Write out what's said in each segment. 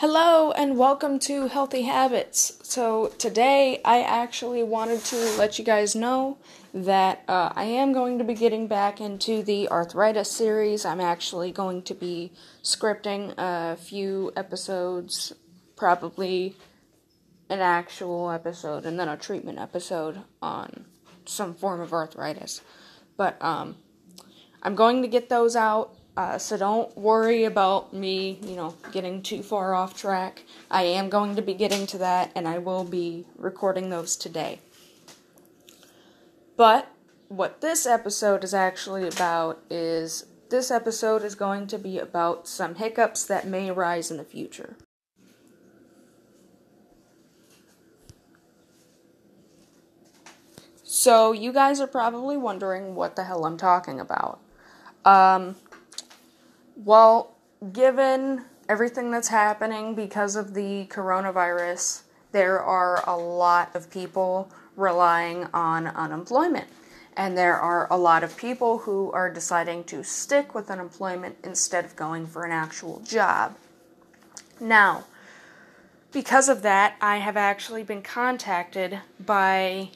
Hello and welcome to Healthy Habits. So, today I actually wanted to let you guys know that uh, I am going to be getting back into the arthritis series. I'm actually going to be scripting a few episodes, probably an actual episode and then a treatment episode on some form of arthritis. But um, I'm going to get those out uh, so don't worry about me, you know, getting too far off track. I am going to be getting to that, and I will be recording those today. But what this episode is actually about is this episode is going to be about some hiccups that may arise in the future. So, you guys are probably wondering what the hell I'm talking about. Um, well, given everything that's happening because of the coronavirus, there are a lot of people relying on unemployment. And there are a lot of people who are deciding to stick with unemployment instead of going for an actual job. Now, because of that, I have actually been contacted by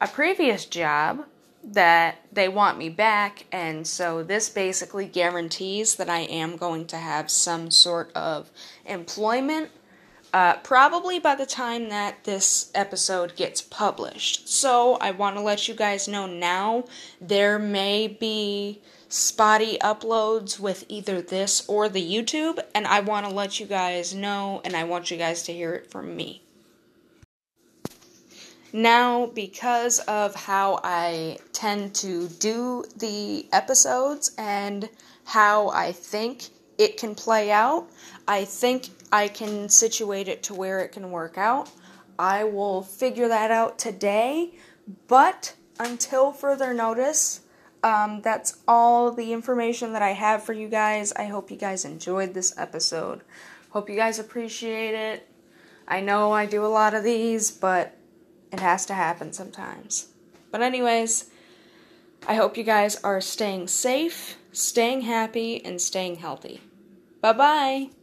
a previous job that they want me back, and so this basically guarantees that I am going to have some sort of employment. Uh, probably by the time that this episode gets published. So, I want to let you guys know now there may be spotty uploads with either this or the YouTube, and I want to let you guys know, and I want you guys to hear it from me. Now, because of how I tend to do the episodes and how I think it can play out, I think I can situate it to where it can work out. I will figure that out today, but until further notice, um, that's all the information that I have for you guys. I hope you guys enjoyed this episode. Hope you guys appreciate it. I know I do a lot of these, but it has to happen sometimes. But, anyways, I hope you guys are staying safe, staying happy, and staying healthy. Bye bye.